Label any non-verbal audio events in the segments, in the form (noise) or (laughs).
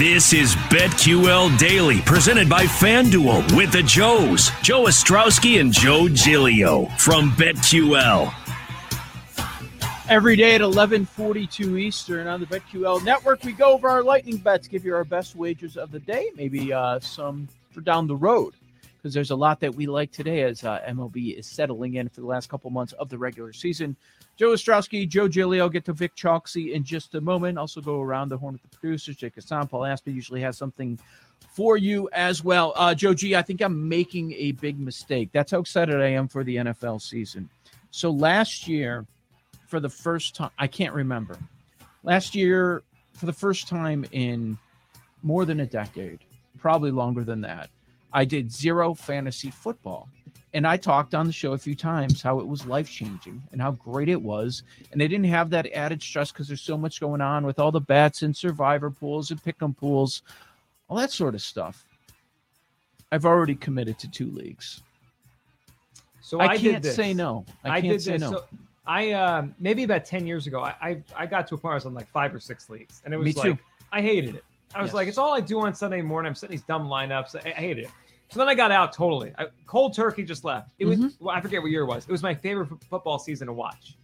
This is BetQL Daily, presented by FanDuel with the Joes, Joe Ostrowski and Joe Giglio from BetQL. Every day at 11:42 Eastern on the BetQL network, we go over our lightning bets, give you our best wagers of the day, maybe uh, some for down the road, because there's a lot that we like today as uh, MLB is settling in for the last couple months of the regular season. Joe Ostrowski, Joe Giglio, get to Vic Chalksy in just a moment. Also go around the horn with the producers. Jake Hassan, Paul Aspen usually has something for you as well. Uh, Joe G, I think I'm making a big mistake. That's how excited I am for the NFL season. So last year, for the first time, I can't remember. Last year, for the first time in more than a decade, probably longer than that, I did zero fantasy football. And I talked on the show a few times how it was life changing and how great it was. And they didn't have that added stress because there's so much going on with all the bets and survivor pools and pick 'em pools, all that sort of stuff. I've already committed to two leagues. So I, I, can't say no. I, I, can't did say this. no. So I um, maybe about ten years ago, I, I I got to a point where I was on like five or six leagues, and it was Me too. like I hated it. I was Yes. like, it's all I do on Sunday morning. I'm setting these dumb lineups. I, I hated it. So then I got out totally. I, cold turkey just left. It was Mm-hmm. well, I forget what year it was. It was my favorite f- football season to watch.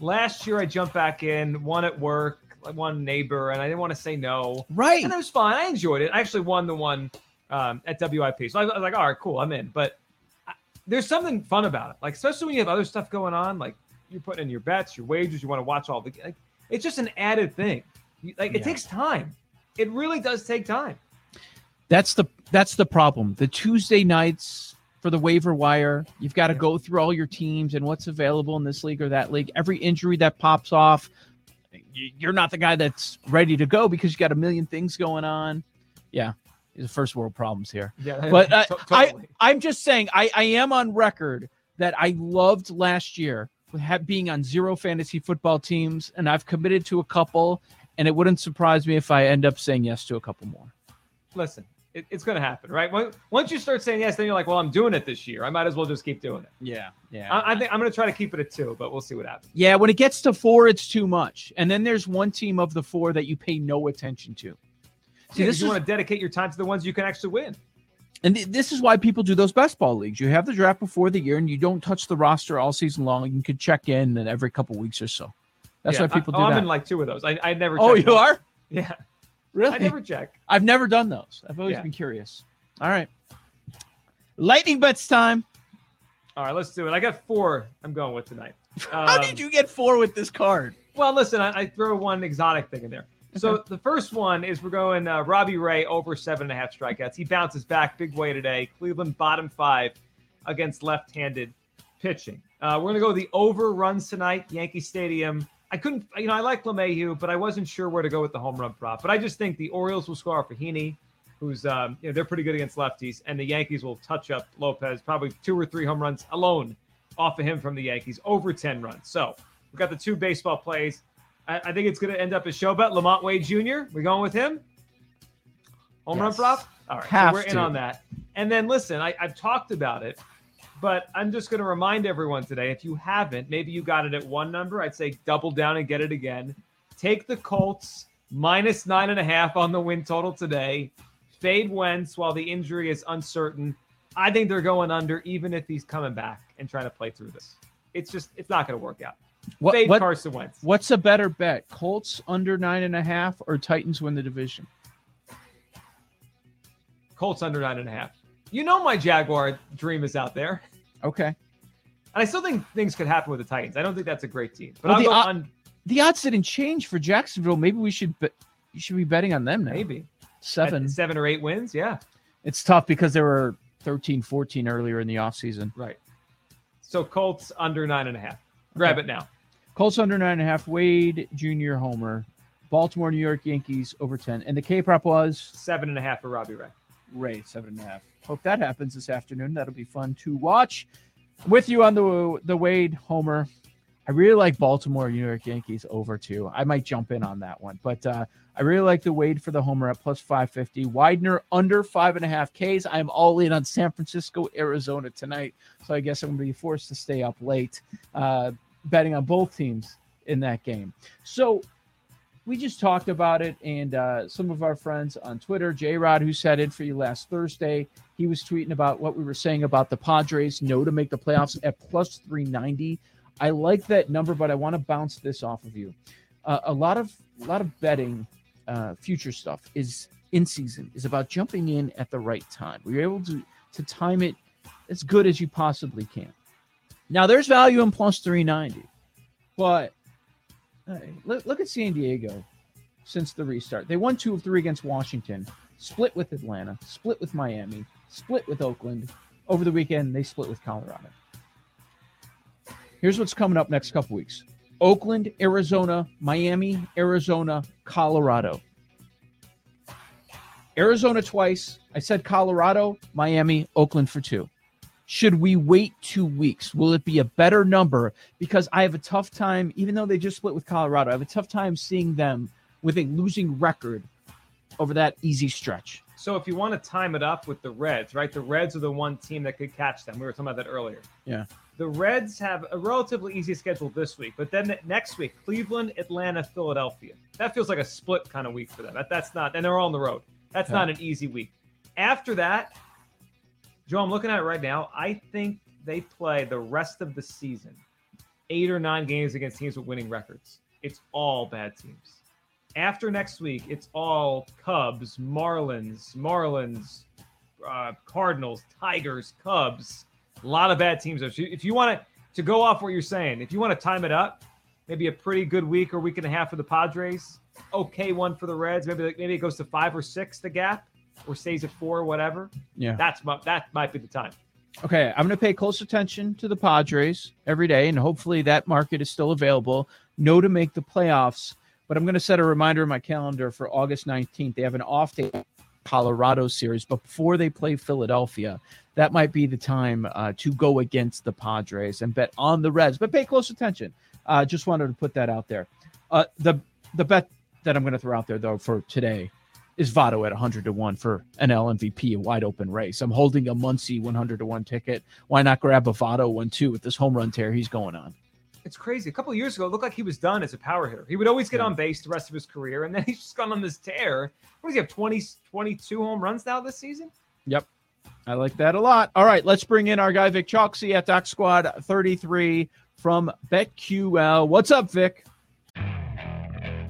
Last year I jumped back in, one at work, one neighbor, and I didn't want to say no. right. And it was fine. I enjoyed it. I actually won the one um, at WIP. So I was, I was like, all right, cool, I'm in. But I, there's something fun about it. Like, especially when you have other stuff going on, like you're putting in your bets, your wages, you want to watch all the, like, it's just an added thing. You- Like, it Yeah. takes time. It really does take time. That's the that's the problem. The Tuesday nights for the waiver wire, you've got to go through all your teams and what's available in this league or that league. Every injury that pops off, you're not the guy that's ready to go because you got a million things going on. Yeah, the first world problems here. Yeah. (laughs) But uh, to- I I'm just saying, I, I am on record that I loved last year with being on zero fantasy football teams, and I've committed to a couple, and it wouldn't surprise me if I end up saying yes to a couple more. Listen, it, it's going to happen, right? When- Once you start saying yes, then you're like, well, I'm doing it this year. I might as well just keep doing it. Yeah, yeah. I, I think I'm going to try to keep it at two, but we'll see what happens. Yeah, when it gets to four, it's too much. And then there's one team of the four that you pay no attention to. See, See, this you is, want to dedicate your time to the ones you can actually win. and th- this is why people do those best ball leagues. You have the draft before the year, and you don't touch the roster all season long. You can check in and every couple weeks or so. That's Yeah, why people I, do oh, that. I'm in like two of those. I, I never. oh, you one. are (laughs) Yeah, (laughs) really? I never check. I've never done those. I've always Yeah. been curious. All right, lightning bets time. All right, let's do it. I got four. I'm going with tonight. (laughs) How Um, did you get four with this card? Well, listen, I, I throw one exotic thing in there. So the first one is we're going uh, Robbie Ray over seven and a half strikeouts. He bounces back big way today. Cleveland bottom five against left-handed pitching. Uh, we're gonna go the over runs tonight, Yankee Stadium. I couldn't, you know, I like LeMahieu, but I wasn't sure where to go with the home run prop. But I just think the Orioles will score for Heaney, who's, um, you know, they're pretty good against lefties, and the Yankees will touch up Lopez, probably two or three home runs alone off of him from the Yankees, over 10 runs. So we've got the two baseball plays. I, I think it's going to end up as show bet. LaMonte Wade Jr. We going with him? Home run prop? All right. Have so we're in on that. And then listen, I, I've talked about it, but I'm just going to remind everyone today if you haven't, maybe you got it at one number, I'd say double down and get it again. Take the Colts minus nine and a half on the win total today. Fade Wentz while the injury is uncertain. I think they're going under, even if he's coming back and trying to play through this. It's just, it's not going to work out. What, Fade what- Carson Wentz. what's a better bet? Colts under nine and a half or Titans win the division? Colts under nine and a half. You know my Jaguar dream is out there. Okay. And I still think things could happen with the Titans. I don't think that's a great team. But Well, the on The odds didn't change for Jacksonville. Maybe we should bet. You should be betting on them now. maybe Seven. At seven or eight wins. Yeah. It's tough because there were 13, 14 earlier in the offseason. Right. So Colts under nine and a half. Grab it now. Colts under nine and a half. Wade Jr. Homer. Baltimore, New York Yankees over 10. And the K prop was Seven and a half for Robbie Ray. Ray, seven and a half. Hope that happens this afternoon. That'll be fun to watch. With you on the the Wade Homer. I really like Baltimore New York Yankees over two. I might jump in on that one, but uh, I really like the Wade for the Homer at plus 550. Widener under five and a half Ks. I'm all in on San Francisco, Arizona tonight. So I guess I'm going to be forced to stay up late uh, betting on both teams in that game. So we just talked about it, and uh, some of our friends on Twitter, J Rod, who sat in for you last Thursday, he was tweeting about what we were saying about the Padres, no to make the playoffs at plus 390. I like that number, but I want to bounce this off of you. Uh, a lot of a lot of betting, uh, future stuff is in season is about jumping in at the right time. We're able to to time it as good as you possibly can. Now there's value in plus 390, but Look, look at San Diego since the restart. They won two of three against Washington, split with Atlanta, split with Miami, split with Oakland. Over the weekend, they split with Colorado. Here's what's coming up next couple weeks Oakland, Arizona, Miami, Arizona, Colorado. Arizona twice. I said Colorado, Miami, Oakland for two. Should we wait two weeks? Will it be a better number? Because I have a tough time, even though they just split with Colorado, I have a tough time seeing them with a losing record over that easy stretch. So if you want to time it up with the Reds, right? The Reds are the one team that could catch them. We were talking about that earlier. Yeah. The Reds have a relatively easy schedule this week, but then next week, Cleveland, Atlanta, Philadelphia. That feels like a split kind of week for them. That, that's not, and they're all on the road. That's Yeah. not an easy week. After that, Joe, I'm looking at it right now. I think they play the rest of the season, eight or nine games against teams with winning records. It's all bad teams. After next week, it's all Cubs, Marlins, Marlins, uh, Cardinals, Tigers, Cubs. A lot of bad teams. If you, want to to go off what you're saying, if you want to time it up, maybe a pretty good week or week and a half for the Padres. Okay, one for the Reds. Maybe maybe it goes to five or six the gap, or stays at four, whatever. Yeah. That's mu- that might be the time. Okay, I'm going to pay close attention to the Padres every day, and hopefully that market is still available. No to make the playoffs, but I'm going to set a reminder in my calendar for August 19th. They have an off day Colorado series, but before they play Philadelphia, that might be the time uh, to go against the Padres and bet on the Reds. But pay close attention. Uh, just wanted to put that out there. Uh, the the bet that I'm going to throw out there though for today is Votto at 100 to 1 for an LMVP, a wide open race. I'm holding a Muncy 100 to 1 ticket. Why not grab a Votto one too with this home run tear he's going on? It's crazy. A couple of years ago, it looked like he was done as a power hitter. He would always get Yeah. on base the rest of his career, and then (laughs) he's just gone on this tear. What does he have? 20, 22 home runs now this season? Yep. I like that a lot. All right, let's bring in our guy Vic Chalksey at Doc Squad 33 from BetQL. What's up, Vic?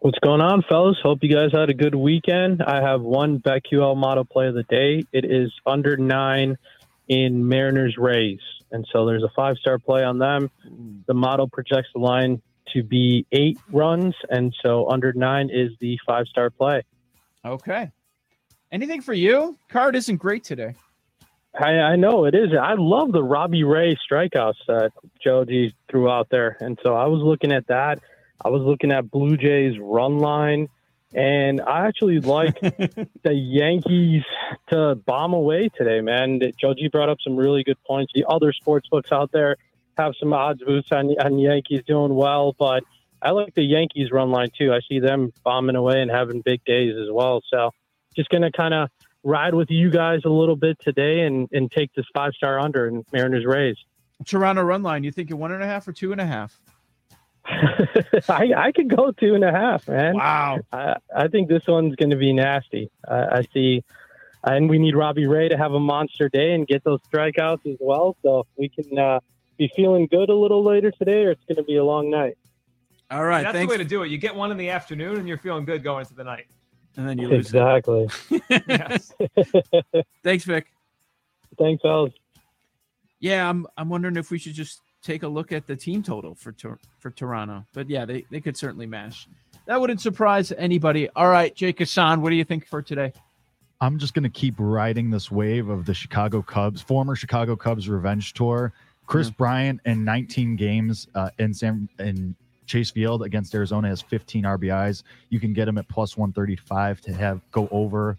What's going on, fellas? Hope you guys had a good weekend. I have one BetQL model play of the day. It is under nine in Mariners Rays. And so there's a five star play on them. The model projects the line to be eight runs. And so under nine is the five star play. Okay. Anything for you? Card isn't great today. I, I know it is. I love the Robbie Ray strikeouts that Joe G threw out there. And so I was looking at that. I was looking at Blue Jays run line, and I actually like (laughs) the Yankees to bomb away today, man. Joe G brought up some really good points. The other sports books out there have some odds boosts on, on Yankees doing well, but I like the Yankees run line too. I see them bombing away and having big days as well. So just going to kind of ride with you guys a little bit today and, and take this five star under and Mariners Rays. Toronto run line, you think one and a half or two and a half? (laughs) I, I could go two and a half, man. Wow. I, I think this one's going to be nasty. I, I see, and we need Robbie Ray to have a monster day and get those strikeouts as well. So we can uh, be feeling good a little later today, or it's going to be a long night. All right. That's thanks. the way to do it. You get one in the afternoon, and you're feeling good going into the night. and then you lose. Exactly. (laughs) (laughs) Thanks, Vic. Thanks, fellas. Yeah, I'm I'm wondering if we should just take a look at the team total for for Toronto. But yeah, they, they could certainly mash. That wouldn't surprise anybody. All right, Jake Hassan, what do you think for today? I'm just going to keep riding this wave of the Chicago Cubs, former Chicago Cubs revenge tour. Kris Bryant in 19 games uh, in San in Chase Field against Arizona has 15 RBIs. You can get him at plus 135 to have go over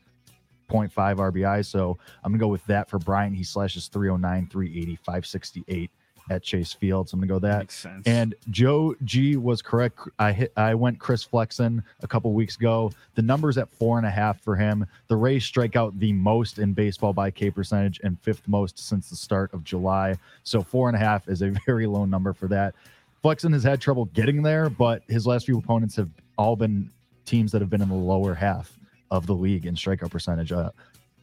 0.5 RBI. So I'm gonna go with that for Bryant. He slashes 309, 380, 568 at Chase Field. So I'm gonna go that. Makes sense. And Joe G was correct. I hit. I went Chris Flexen a couple weeks ago. The numbers at four and a half for him. The Rays strike out the most in baseball by K percentage and fifth most since the start of July. So four and a half is a (laughs) very low number for that. Flexen has had trouble getting there, but his last few opponents have all been teams that have been in the lower half of the league in strikeout percentage. Uh,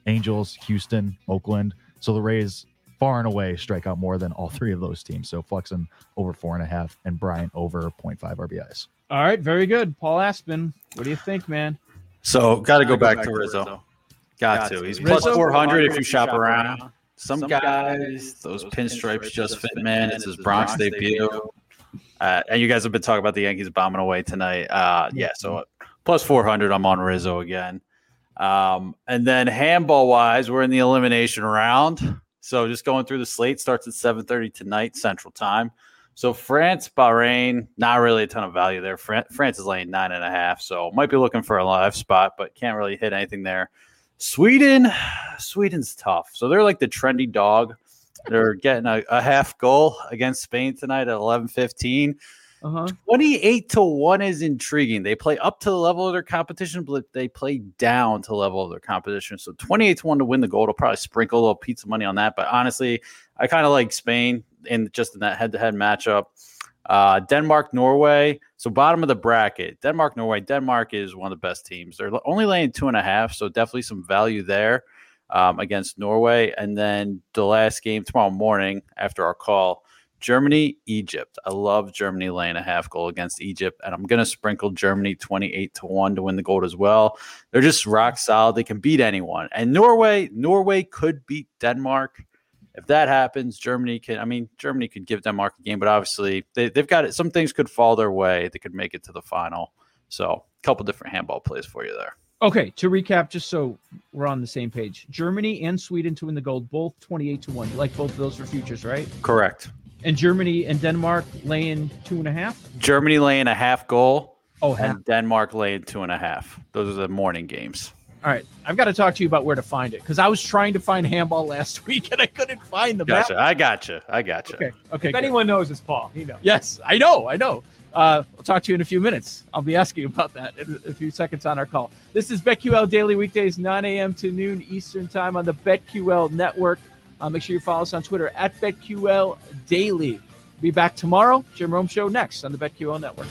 Angels, Houston, Oakland. So the Rays far and away strike out more than all three of those teams. So Flexen over four and a half and Bryant over 0.5 RBIs. All right, very good. Paul Aspen, what do you think, man? So got to go back to Rizzo. Got to. He's Rizzo? 400 if you shop around. Some guys, those pinstripes just fit, man. It's his Bronx debut. Uh, and you guys have been talking about the Yankees bombing away tonight. Uh, yeah, so plus 400, I'm on Rizzo again. Um, and then handball wise, we're in the elimination round. So just going through the slate starts at 7:30 tonight Central Time. So France, Bahrain, not really a ton of value there. Fran- France is laying nine and a half, so might be looking for a live spot, but can't really hit anything there. Sweden, (sighs) Sweden's tough. So they're like the trendy dog. They're getting a, a half goal against Spain tonight at 11:15. Uh-huh. 28 to 1 is intriguing. They play up to the level of their competition, but they play down to the level of their competition. So 28 to 1 to win the gold. I'll probably sprinkle a little pizza money on that. But honestly, I kind of like Spain in just in that head to head matchup. Uh, Denmark, Norway. So bottom of the bracket, Denmark, Norway. Denmark is one of the best teams. They're only laying two and a half, so definitely some value there um, against Norway. And then the last game tomorrow morning after our call, Germany, Egypt. I love Germany laying a half goal against Egypt, and I'm going to sprinkle Germany 28 to 1 to win the gold as well. They're just rock solid. They can beat anyone. And Norway, Norway could beat Denmark. If that happens, Germany can. I mean, Germany could give Denmark a game, but obviously they, they've got it. Some things could fall their way. They could make it to the final. So, a couple different handball plays for you there. Okay, to recap, just so we're on the same page, Germany and Sweden to win the gold, both 28 to 1. You like both of those for futures, right? Correct. And Germany and Denmark laying two and a half? Germany laying a half goal. Oh, half. and Denmark laying two and a half. Those are the morning games. All right, I've got to talk to you about where to find it because I was trying to find handball (laughs) last week and I couldn't find the Gotcha. map. I gotcha. I gotcha. Okay, okay. If good. anyone knows, it's Paul. He knows. Yes, I know, I know. Uh, I'll talk to you in a few minutes. I'll be asking about that in a few seconds on our call. This is BetQL Daily weekdays, 9 a.m. to noon Eastern Time on the BetQL Network. Uh, make sure you follow us on Twitter at BetQL Daily. Be back tomorrow. Jim Rome Show next on the BetQL Network.